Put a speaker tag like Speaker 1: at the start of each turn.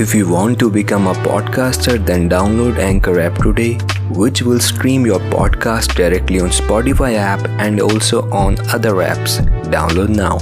Speaker 1: If you want to become a podcaster, then download Anchor app today, which will stream your podcast directly on Spotify app and also on other apps. Download now.